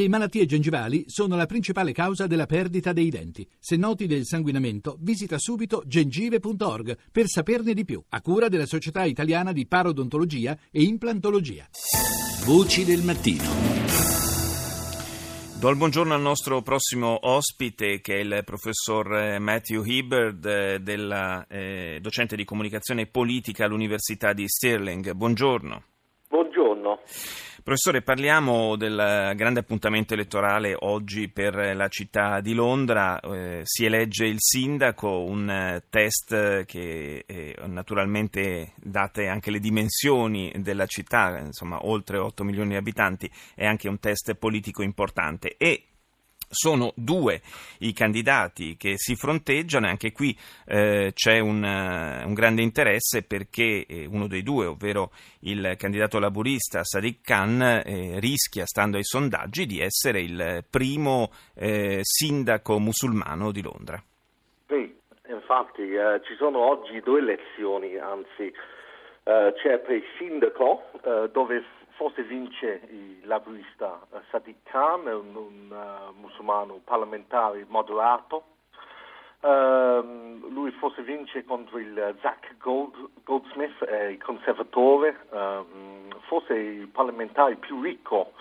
Le malattie gengivali sono la principale causa della perdita dei denti. Se noti del sanguinamento, visita subito gengive.org per saperne di più, a cura della Società Italiana di Parodontologia e Implantologia. Voci del mattino. Do il buongiorno al nostro prossimo ospite che è il professor Matthew Hibbard, della, eh, docente di comunicazione politica all'Università di Stirling. Buongiorno. Buongiorno. Professore, parliamo del grande appuntamento elettorale oggi per la città di Londra. Eh, si elegge il sindaco, un test che eh, naturalmente, date anche le dimensioni della città, insomma oltre 8 milioni di abitanti, è anche un test politico importante. E sono due i candidati che si fronteggiano e anche qui eh, c'è un, uh, un, grande interesse perché eh, uno dei due, ovvero il candidato laburista Sadiq Khan, eh, rischia, stando ai sondaggi, di essere il primo eh, sindaco musulmano di Londra. Sì, infatti eh, ci sono oggi due elezioni, anzi c'è per il sindaco dove forse vince il laburista uh, Sadiq Khan, un, un uh, musulmano parlamentare moderato. Uh, lui forse vince contro il Zach Gold, Goldsmith, eh, il conservatore, ehm, forse il parlamentare più ricco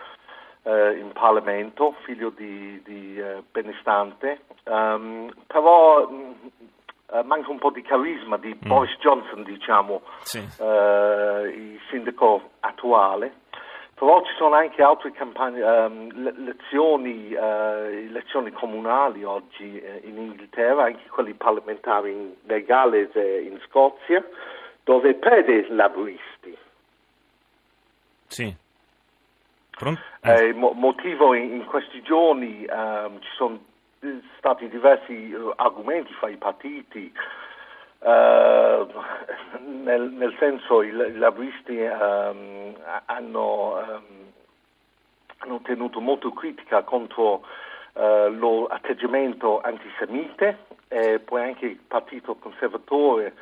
eh, in Parlamento, figlio di, di benestante, um, però mh, mm, manca un po' di carisma di mm. Boris Johnson, diciamo, sì. il sindaco attuale. Però ci sono anche altre campagne, um, lezioni, uh, lezioni, comunali oggi uh, in Inghilterra, anche quelli parlamentari in, nel Galles e in Scozia, dove perde laburisti. Sì. Eh, mo- motivo in, in, questi giorni um, ci sono stati diversi uh, argomenti fra i partiti Uh, nel, nel, senso i, laburisti um, hanno, um, hanno, tenuto molto critica contro uh, l'atteggiamento antisemite e poi anche il partito conservatore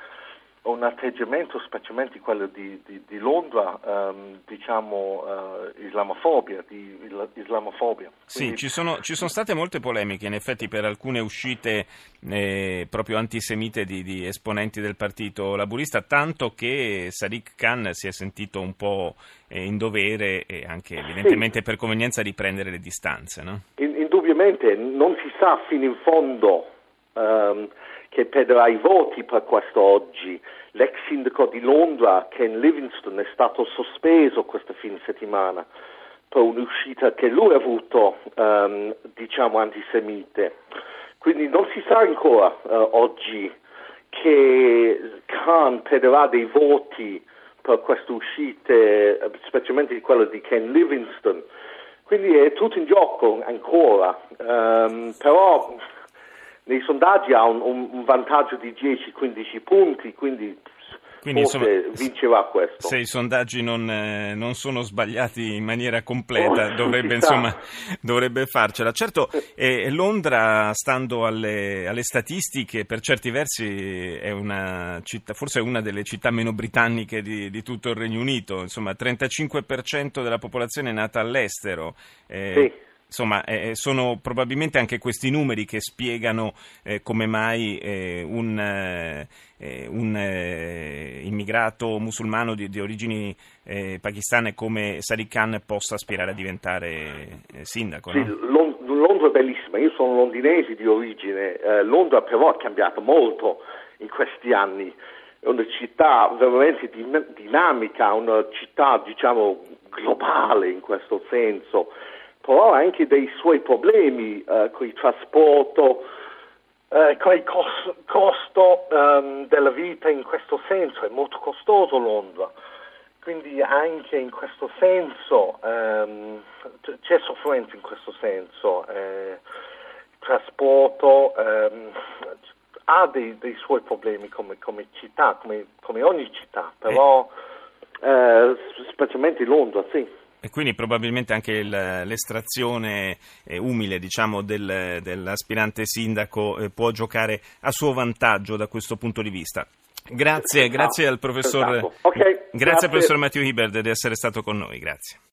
un atteggiamento, specialmente quello di, di, di Londra, um, diciamo uh, islamofobia, di islamofobia. Sì, Quindi... ci, sono, ci, sono, state molte polemiche in effetti per alcune uscite eh, proprio antisemite di, di, esponenti del partito laburista, tanto che Sadiq Khan si è sentito un po' eh, in dovere e anche evidentemente sì. per convenienza di prendere le distanze. No? In, indubbiamente non si sa fino in fondo. Um, che perderà i voti per questo oggi. L'ex sindaco di Londra, Ken Livingston, è stato sospeso questa fine settimana per un'uscita che lui ha avuto, um, diciamo, antisemite. Quindi non si sa ancora uh, oggi che Khan perderà dei voti per queste uscite, specialmente quella di Ken Livingston. Quindi è tutto in gioco ancora, um, però nei sondaggi ha un, un vantaggio di 10-15 punti, quindi quindi Forse insomma, vincerà questo. Se i sondaggi non, eh, non, sono sbagliati in maniera completa, oh, dovrebbe, insomma, dovrebbe, farcela. Certo, eh, Londra, stando alle, alle, statistiche, per certi versi è una città, forse è una delle città meno britanniche di, di tutto il Regno Unito. Insomma, 35% della popolazione è nata all'estero. Eh, sì Insomma, eh, sono probabilmente anche questi numeri che spiegano eh, come mai eh, un, eh, un eh, immigrato musulmano di, di origini eh, pakistane come Sadiq Khan possa aspirare a diventare sindaco. Sì, no? Londra è bellissima, io sono londinese di origine, Londra però ha cambiato molto in questi anni, è una città veramente dinamica, una città diciamo globale in questo senso però ha anche dei suoi problemi eh, con il trasporto, eh, con il cos- costo um, della vita in questo senso, è molto costoso Londra, quindi anche in questo senso um, c'è sofferenza in questo senso, eh, il trasporto um, ha dei, dei, suoi problemi come, come città, come, come, ogni città, però eh, specialmente Londra, sì. E quindi probabilmente anche il, l'estrazione eh, umile diciamo, del, dell'aspirante sindaco eh, può giocare a suo vantaggio da questo punto di vista. Grazie, grazie al professor, okay, grazie, grazie. professor Matthew Hibberd di essere stato con noi. Grazie.